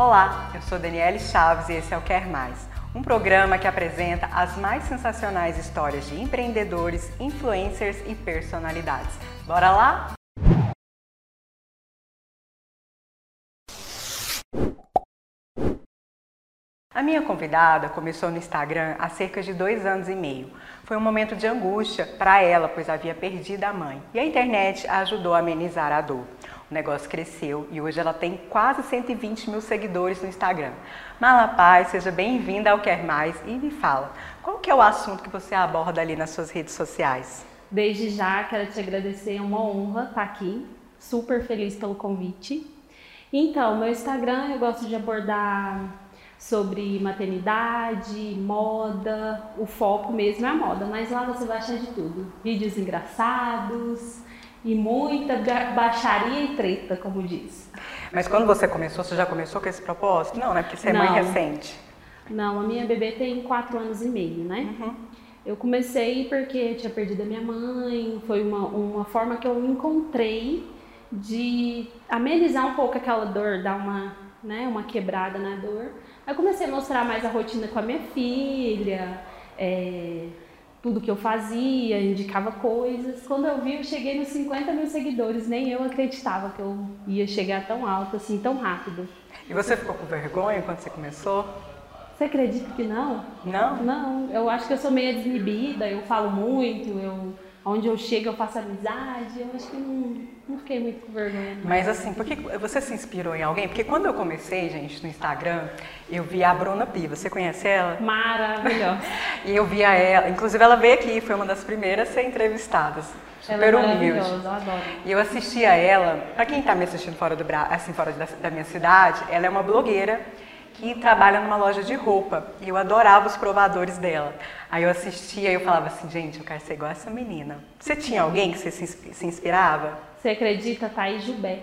Olá, eu sou Daniele Chaves e esse é o Quer Mais, um programa que apresenta as mais sensacionais histórias de empreendedores, influencers e personalidades. Bora lá? A minha convidada começou no Instagram há cerca de dois anos e meio. Foi um momento de angústia para ela, pois havia perdido a mãe. E a internet ajudou a amenizar a dor. O negócio cresceu e hoje ela tem quase 120 mil seguidores no Instagram. Mala Paz, seja bem-vinda ao Quer Mais e me fala, qual que é o assunto que você aborda ali nas suas redes sociais? Desde já quero te agradecer, é uma honra estar aqui, super feliz pelo convite. Então, meu Instagram eu gosto de abordar sobre maternidade, moda, o foco mesmo é a moda, mas lá você vai achar de tudo. Vídeos engraçados, e muita baixaria e treta, como diz. Mas quando você começou, você já começou com esse propósito? Não, né? Porque você é Não. mãe recente. Não, a minha bebê tem quatro anos e meio, né? Uhum. Eu comecei porque tinha perdido a minha mãe, foi uma, uma forma que eu encontrei de amenizar um pouco aquela dor, dar uma, né, uma quebrada na dor. Aí comecei a mostrar mais a rotina com a minha filha, é, tudo que eu fazia, indicava coisas. Quando eu vi, eu cheguei nos 50 mil seguidores, nem eu acreditava que eu ia chegar tão alto, assim, tão rápido. E você ficou com vergonha quando você começou? Você acredita que não? Não? Não, eu acho que eu sou meio desinibida, eu falo muito, eu, onde eu chego eu faço amizade, eu acho que não, não fiquei muito com vergonha. Não. Mas assim, por que você se inspirou em alguém? Porque quando eu comecei, gente, no Instagram, eu vi a Bruna Piva. Você conhece ela? Maravilhosa. E eu via ela, inclusive ela veio aqui, foi uma das primeiras a ser entrevistadas. Ela Super é humilde. eu adoro. E eu assistia ela, pra quem tá me assistindo fora do Bra... assim, fora da, da minha cidade, ela é uma blogueira que trabalha numa loja de roupa. E eu adorava os provadores dela. Aí eu assistia e eu falava assim, gente, eu quero ser igual essa menina. Você tinha alguém que você se inspirava? Você acredita, Thaís Jubé?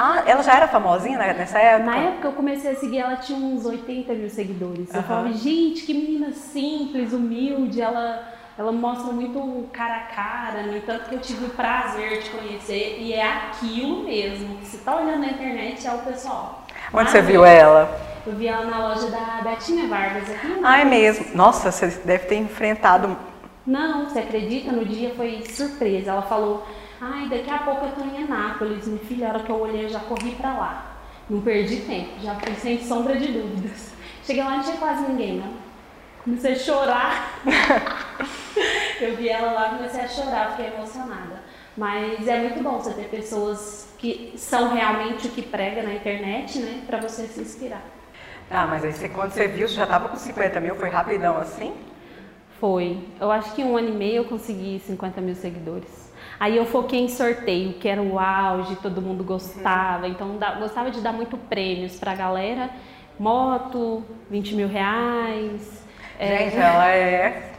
Ah, ela já era famosinha né, nessa época? Na época eu comecei a seguir, ela tinha uns 80 mil seguidores. Eu falava, gente, que menina simples, humilde, ela, ela mostra muito cara a cara, no entanto que eu tive o prazer de conhecer e é aquilo mesmo. que Se tá olhando na internet é o pessoal. Onde você Mas viu ela? Eu vi ela na loja da Betinha Vargas aqui. no Ah, é mesmo. Nossa, você deve ter enfrentado. Não, você acredita? No dia foi surpresa. Ela falou, ai, daqui a pouco eu tô em Anápolis. Minha filha, a hora que eu olhei, eu já corri pra lá. Não perdi tempo, já fui sem sombra de dúvidas. Cheguei lá, não tinha quase ninguém, não. Comecei a chorar. eu vi ela lá, comecei a chorar, fiquei emocionada. Mas é muito bom você ter pessoas que são realmente o que prega na internet, né? Pra você se inspirar. Ah, mas aí você, quando você viu, você já tava com 50 mil, foi rapidão assim? Foi. Eu acho que em um ano e meio eu consegui 50 mil seguidores. Aí eu foquei em sorteio, que era o auge, todo mundo gostava. Então da- gostava de dar muito prêmios pra galera. Moto, 20 mil reais. é, Gente, ela é.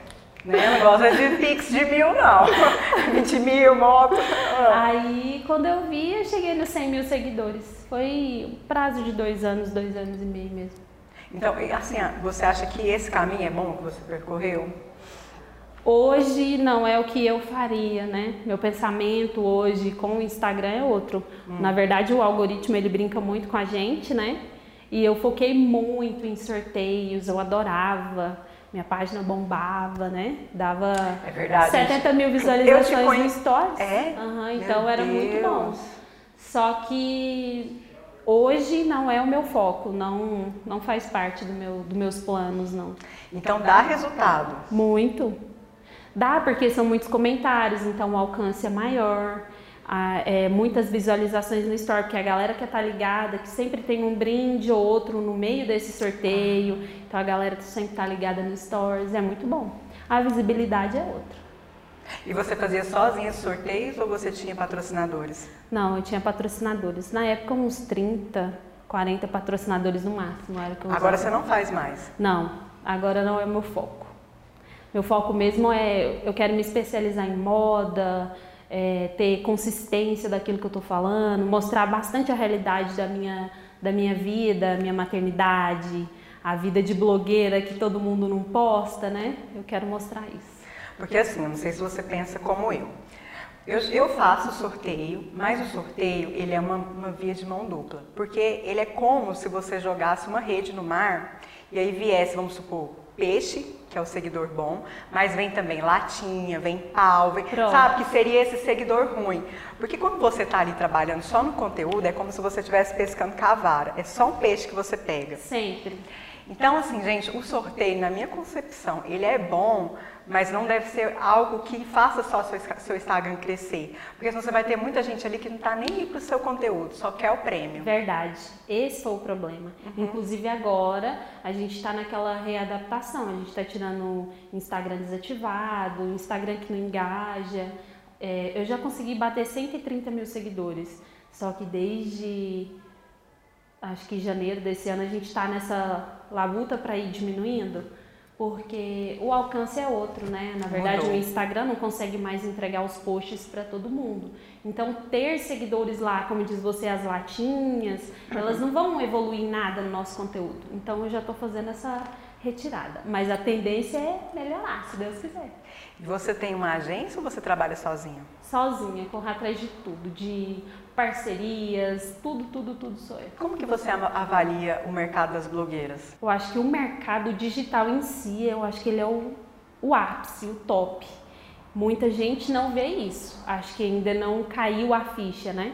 Né, não gosta de pix de mil, não. 20 mil, moto. Aí quando eu vi, eu cheguei nos 100 mil seguidores. Foi um prazo de dois anos, dois anos e meio mesmo. Então, assim, você acha que esse caminho é bom que você percorreu? Hoje não é o que eu faria, né? Meu pensamento hoje com o Instagram é outro. Na verdade, o algoritmo ele brinca muito com a gente, né? E eu foquei muito em sorteios, eu adorava. Minha página bombava, né? Dava É verdade, 70 mil visualizações conhe- no Stories. É? Meu então era muito bom. Só que hoje não é o meu foco, não, não faz parte do meu, dos meus planos, não. Então dá resultado. Muito. Dá, porque são muitos comentários, então o alcance é maior. Ah, é, muitas visualizações no Store, porque a galera que tá ligada, que sempre tem um brinde ou outro no meio desse sorteio. Então a galera sempre tá ligada no Stories, é muito bom. A visibilidade é outra. E você fazia sozinha esses sorteios ou você tinha patrocinadores? Não, eu tinha patrocinadores. Na época, uns 30, 40 patrocinadores no máximo. Era que eu Agora usava. você não faz mais. Não, agora não é meu foco. Meu foco mesmo é, eu quero me especializar em moda, é, ter consistência daquilo que eu estou falando, mostrar bastante a realidade da minha, da minha vida, minha maternidade, a vida de blogueira que todo mundo não posta, né? Eu quero mostrar isso. Porque assim, eu não sei se você pensa como eu. Eu, eu faço sorteio, mas o sorteio ele é uma, uma via de mão dupla, porque ele é como se você jogasse uma rede no mar e aí viesse, vamos supor, peixe, que é o seguidor bom, mas vem também latinha, vem pau, vem, sabe? Que seria esse seguidor ruim. Porque quando você está ali trabalhando só no conteúdo, é como se você estivesse pescando cavara. É só um peixe que você pega. Sempre. Então, assim, gente, o sorteio, na minha concepção, ele é bom, mas não deve ser algo que faça só seu, seu Instagram crescer. Porque senão você vai ter muita gente ali que não está nem aí para o seu conteúdo, só quer o prêmio. Verdade. Esse foi o problema. Uhum. Inclusive agora a gente está naquela readaptação. A gente está tirando o Instagram desativado, o Instagram que não engaja. É, eu já consegui bater 130 mil seguidores. Só que desde acho que janeiro desse ano a gente está nessa labuta para ir diminuindo, porque o alcance é outro, né? Na verdade, Mudou. o Instagram não consegue mais entregar os posts para todo mundo. Então, ter seguidores lá, como diz você, as latinhas, elas não vão evoluir nada no nosso conteúdo. Então, eu já estou fazendo essa retirada. Mas a tendência é melhorar, se Deus quiser. E você tem uma agência ou você trabalha sozinha? Sozinha, correr atrás de tudo, de parcerias, tudo, tudo, tudo sou eu. Como que você avalia o mercado das blogueiras? Eu acho que o mercado digital em si, eu acho que ele é o, o ápice, o top. Muita gente não vê isso. Acho que ainda não caiu a ficha, né?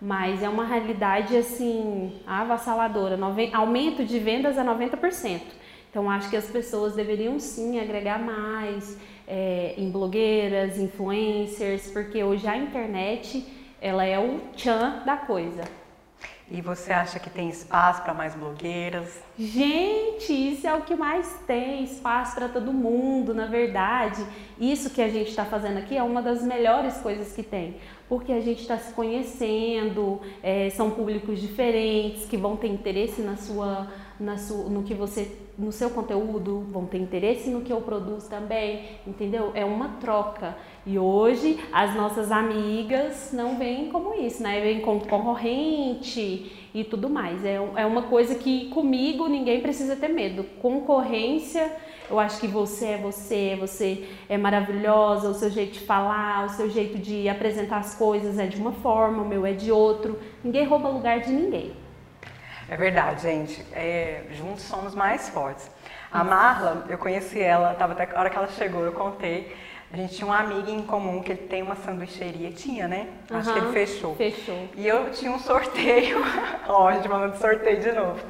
Mas é uma realidade assim avassaladora. Aumento de vendas a 90%. Então acho que as pessoas deveriam sim agregar mais é, em blogueiras, influencers, porque hoje a internet ela é o tchan da coisa. E você acha que tem espaço para mais blogueiras? Gente, isso é o que mais tem, espaço para todo mundo, na verdade. Isso que a gente está fazendo aqui é uma das melhores coisas que tem, porque a gente está se conhecendo, é, são públicos diferentes que vão ter interesse na sua sua, no que você no seu conteúdo, vão ter interesse no que eu produzo também, entendeu? É uma troca. E hoje as nossas amigas não veem como isso, né? Vêm como concorrente e tudo mais. É, é uma coisa que comigo ninguém precisa ter medo. Concorrência, eu acho que você é você, você é maravilhosa, o seu jeito de falar, o seu jeito de apresentar as coisas é de uma forma, o meu é de outro. Ninguém rouba lugar de ninguém. É verdade, gente. É, juntos somos mais fortes. A Marla, eu conheci ela, tava até a hora que ela chegou, eu contei. A gente tinha um amigo em comum que ele tem uma sanduicheria. Tinha, né? Uhum, Acho que ele fechou. Fechou. E eu tinha um sorteio. Ó, a gente falando de sorteio de novo.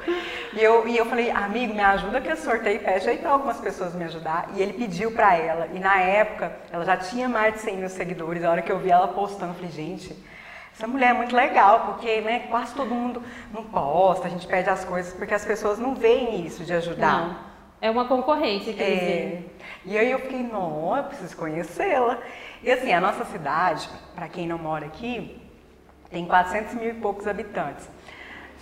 E eu, e eu falei, amigo, me ajuda que esse sorteio fecha aí para algumas pessoas me ajudar. E ele pediu para ela. E na época, ela já tinha mais de 100 mil seguidores. A hora que eu vi ela postando, eu falei, gente, essa mulher é muito legal, porque né, quase todo mundo não posta, a gente pede as coisas, porque as pessoas não veem isso de ajudar. Não. É uma concorrência que eles é. E aí eu fiquei, não, eu preciso conhecê-la. E assim, a nossa cidade, para quem não mora aqui, tem 400 mil e poucos habitantes.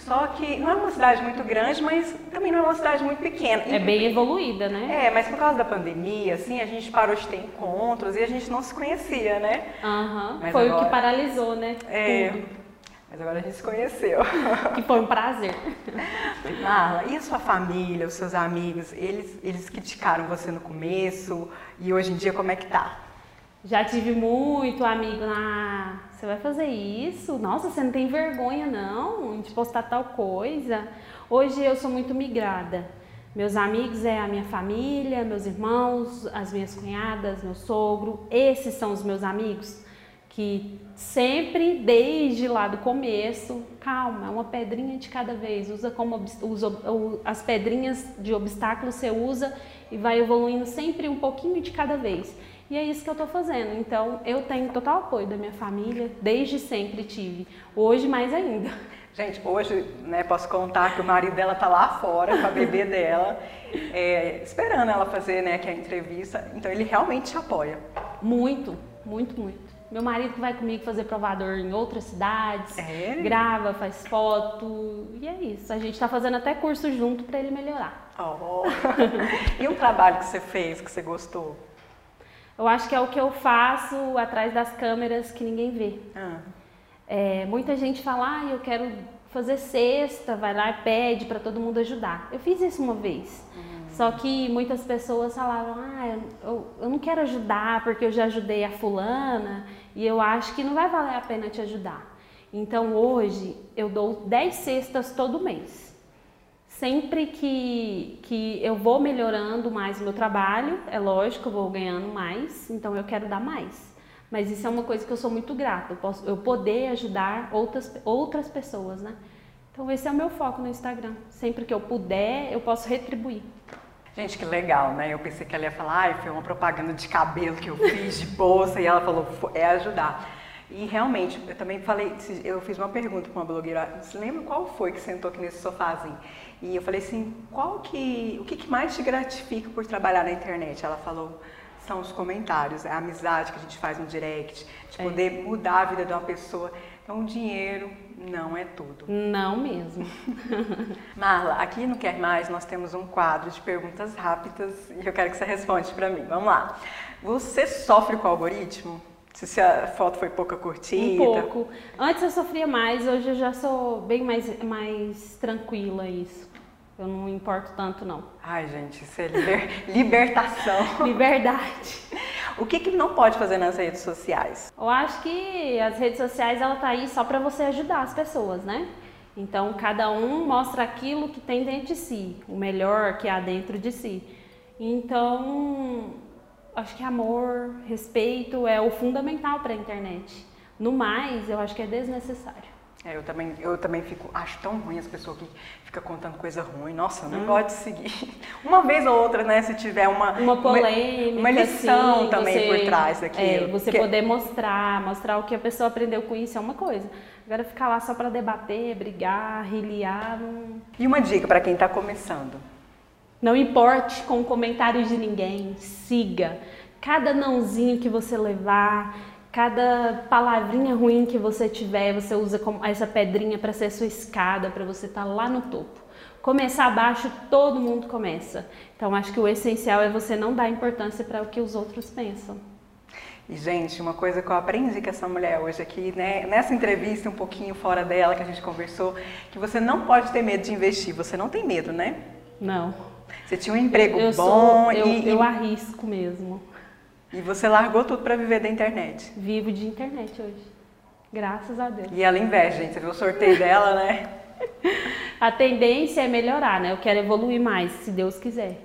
Só que não é uma cidade muito grande, mas também não é uma cidade muito pequena. É bem evoluída, né? É, mas por causa da pandemia, assim, a gente parou de ter encontros e a gente não se conhecia, né? Aham. Uhum. Foi agora... o que paralisou, né? É. Tudo. Mas agora a gente se conheceu. Que foi um prazer. Marla, e a sua família, os seus amigos, eles, eles criticaram você no começo e hoje em dia como é que tá? Já tive muito amigo na. Você vai fazer isso? Nossa, você não tem vergonha não de postar tal coisa. Hoje eu sou muito migrada. Meus amigos é a minha família, meus irmãos, as minhas cunhadas, meu sogro. Esses são os meus amigos que sempre, desde lá do começo, calma, uma pedrinha de cada vez. Usa como as pedrinhas de obstáculo você usa e vai evoluindo sempre um pouquinho de cada vez. E é isso que eu estou fazendo. Então, eu tenho total apoio da minha família, desde sempre tive. Hoje, mais ainda. Gente, hoje, né, posso contar que o marido dela tá lá fora com a bebê dela, é, esperando ela fazer, né, aqui a entrevista. Então, ele realmente te apoia. Muito, muito, muito. Meu marido que vai comigo fazer provador em outras cidades, é? grava, faz foto, e é isso. A gente está fazendo até curso junto para ele melhorar. Oh. e um trabalho que você fez, que você gostou? Eu acho que é o que eu faço atrás das câmeras que ninguém vê. Ah. É, muita gente fala, ah, eu quero fazer cesta, vai lá e pede para todo mundo ajudar. Eu fiz isso uma vez. Uhum. Só que muitas pessoas falavam, ah, eu, eu, não quero ajudar porque eu já ajudei a fulana E eu acho que não vai valer a pena te ajudar. Então hoje eu dou 10 cestas todo mês. Sempre que, que eu vou melhorando mais o meu trabalho, é lógico, eu vou ganhando mais, então eu quero dar mais. Mas isso é uma coisa que eu sou muito grata, eu, posso, eu poder ajudar outras, outras pessoas, né? Então esse é o meu foco no Instagram. Sempre que eu puder, eu posso retribuir. Gente, que legal, né? Eu pensei que ela ia falar, ah, foi uma propaganda de cabelo que eu fiz, de bolsa, e ela falou, é ajudar. E realmente, eu também falei, eu fiz uma pergunta para uma blogueira, você lembra qual foi que sentou aqui nesse sofazinho? E eu falei assim, qual que, o que, que mais te gratifica por trabalhar na internet? Ela falou, são os comentários, a amizade que a gente faz no direct, de é. poder mudar a vida de uma pessoa. Então, o dinheiro não é tudo. Não mesmo. Marla, aqui no Quer Mais nós temos um quadro de perguntas rápidas e eu quero que você responda para mim. Vamos lá. Você sofre com o algoritmo? Se a foto foi pouca curtida? Um pouco. Antes eu sofria mais, hoje eu já sou bem mais, mais tranquila isso. Eu não importo tanto, não. Ai, gente, isso é liber... libertação. Liberdade. O que, que não pode fazer nas redes sociais? Eu acho que as redes sociais ela tá aí só para você ajudar as pessoas, né? Então cada um mostra aquilo que tem dentro de si, o melhor que há dentro de si. Então acho que amor, respeito é o fundamental para a internet. No mais, eu acho que é desnecessário. É, eu também, eu também fico, acho tão ruim as pessoas que ficam contando coisa ruim. Nossa, não hum. pode seguir. Uma vez ou outra, né? Se tiver uma, uma polêmica, uma, lição assim, também você, por trás daquilo. É, você poder mostrar, mostrar o que a pessoa aprendeu com isso é uma coisa. Agora ficar lá só para debater, brigar, riliar. Não... E uma dica para quem está começando? Não importe com comentários de ninguém, siga. Cada nãozinho que você levar, Cada palavrinha ruim que você tiver, você usa como essa pedrinha para ser sua escada, para você estar tá lá no topo. Começar abaixo, todo mundo começa. Então, acho que o essencial é você não dar importância para o que os outros pensam. E, gente, uma coisa que eu aprendi com essa mulher hoje aqui, né, nessa entrevista, um pouquinho fora dela, que a gente conversou, que você não pode ter medo de investir. Você não tem medo, né? Não. Você tinha um emprego eu bom sou, eu, e. Eu arrisco mesmo. E você largou tudo para viver da internet. Vivo de internet hoje. Graças a Deus. E ela investe, gente. Você viu o sorteio dela, né? A tendência é melhorar, né? Eu quero evoluir mais, se Deus quiser.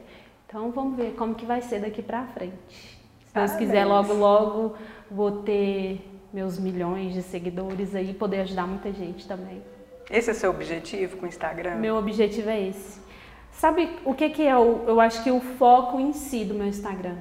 Então vamos ver como que vai ser daqui para frente. Se Deus Parabéns. quiser, logo logo vou ter meus milhões de seguidores aí, poder ajudar muita gente também. Esse é seu objetivo com o Instagram? Meu objetivo é esse. Sabe o que que é o, eu acho que o foco em si do meu Instagram?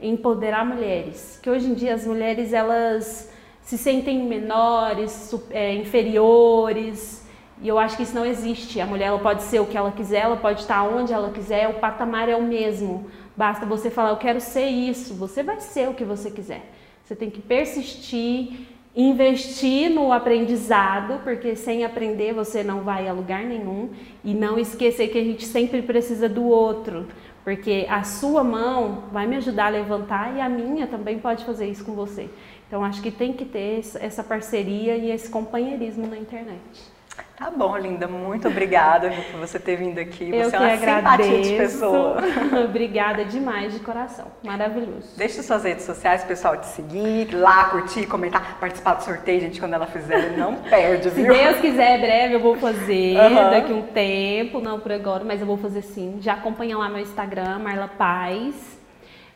Empoderar mulheres, que hoje em dia as mulheres elas se sentem menores, é, inferiores, e eu acho que isso não existe. A mulher ela pode ser o que ela quiser, ela pode estar onde ela quiser, o patamar é o mesmo. Basta você falar, eu quero ser isso, você vai ser o que você quiser. Você tem que persistir, investir no aprendizado, porque sem aprender você não vai a lugar nenhum, e não esquecer que a gente sempre precisa do outro. Porque a sua mão vai me ajudar a levantar e a minha também pode fazer isso com você. Então acho que tem que ter essa parceria e esse companheirismo na internet. Tá bom, linda. Muito obrigada por você ter vindo aqui. Eu você é uma agradeço. simpatia de pessoa. obrigada demais de coração. Maravilhoso. Deixa suas redes sociais, pessoal, te seguir, lá, curtir, comentar, participar do sorteio, gente, quando ela fizer, não perde, viu? Se Deus quiser, breve eu vou fazer, uhum. daqui um tempo, não por agora, mas eu vou fazer sim. Já acompanha lá meu Instagram, Marla Paz.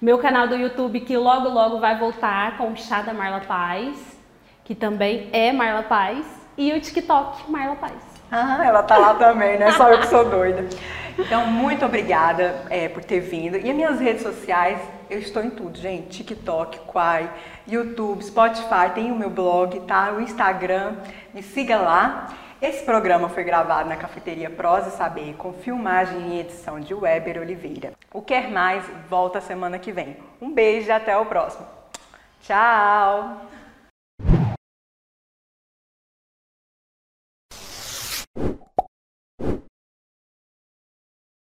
Meu canal do YouTube, que logo, logo vai voltar com o Chá da Marla Paz, que também é Marla Paz e o TikTok Marla Paz. Ah, ela tá lá também, né? Só eu que sou doida. Então, muito obrigada é, por ter vindo. E as minhas redes sociais, eu estou em tudo, gente. TikTok, Quai, YouTube, Spotify, tem o meu blog, tá? O Instagram, me siga lá. Esse programa foi gravado na cafeteria Prosa Saber, com filmagem e edição de Weber Oliveira. O Quer Mais volta semana que vem. Um beijo e até o próximo. Tchau!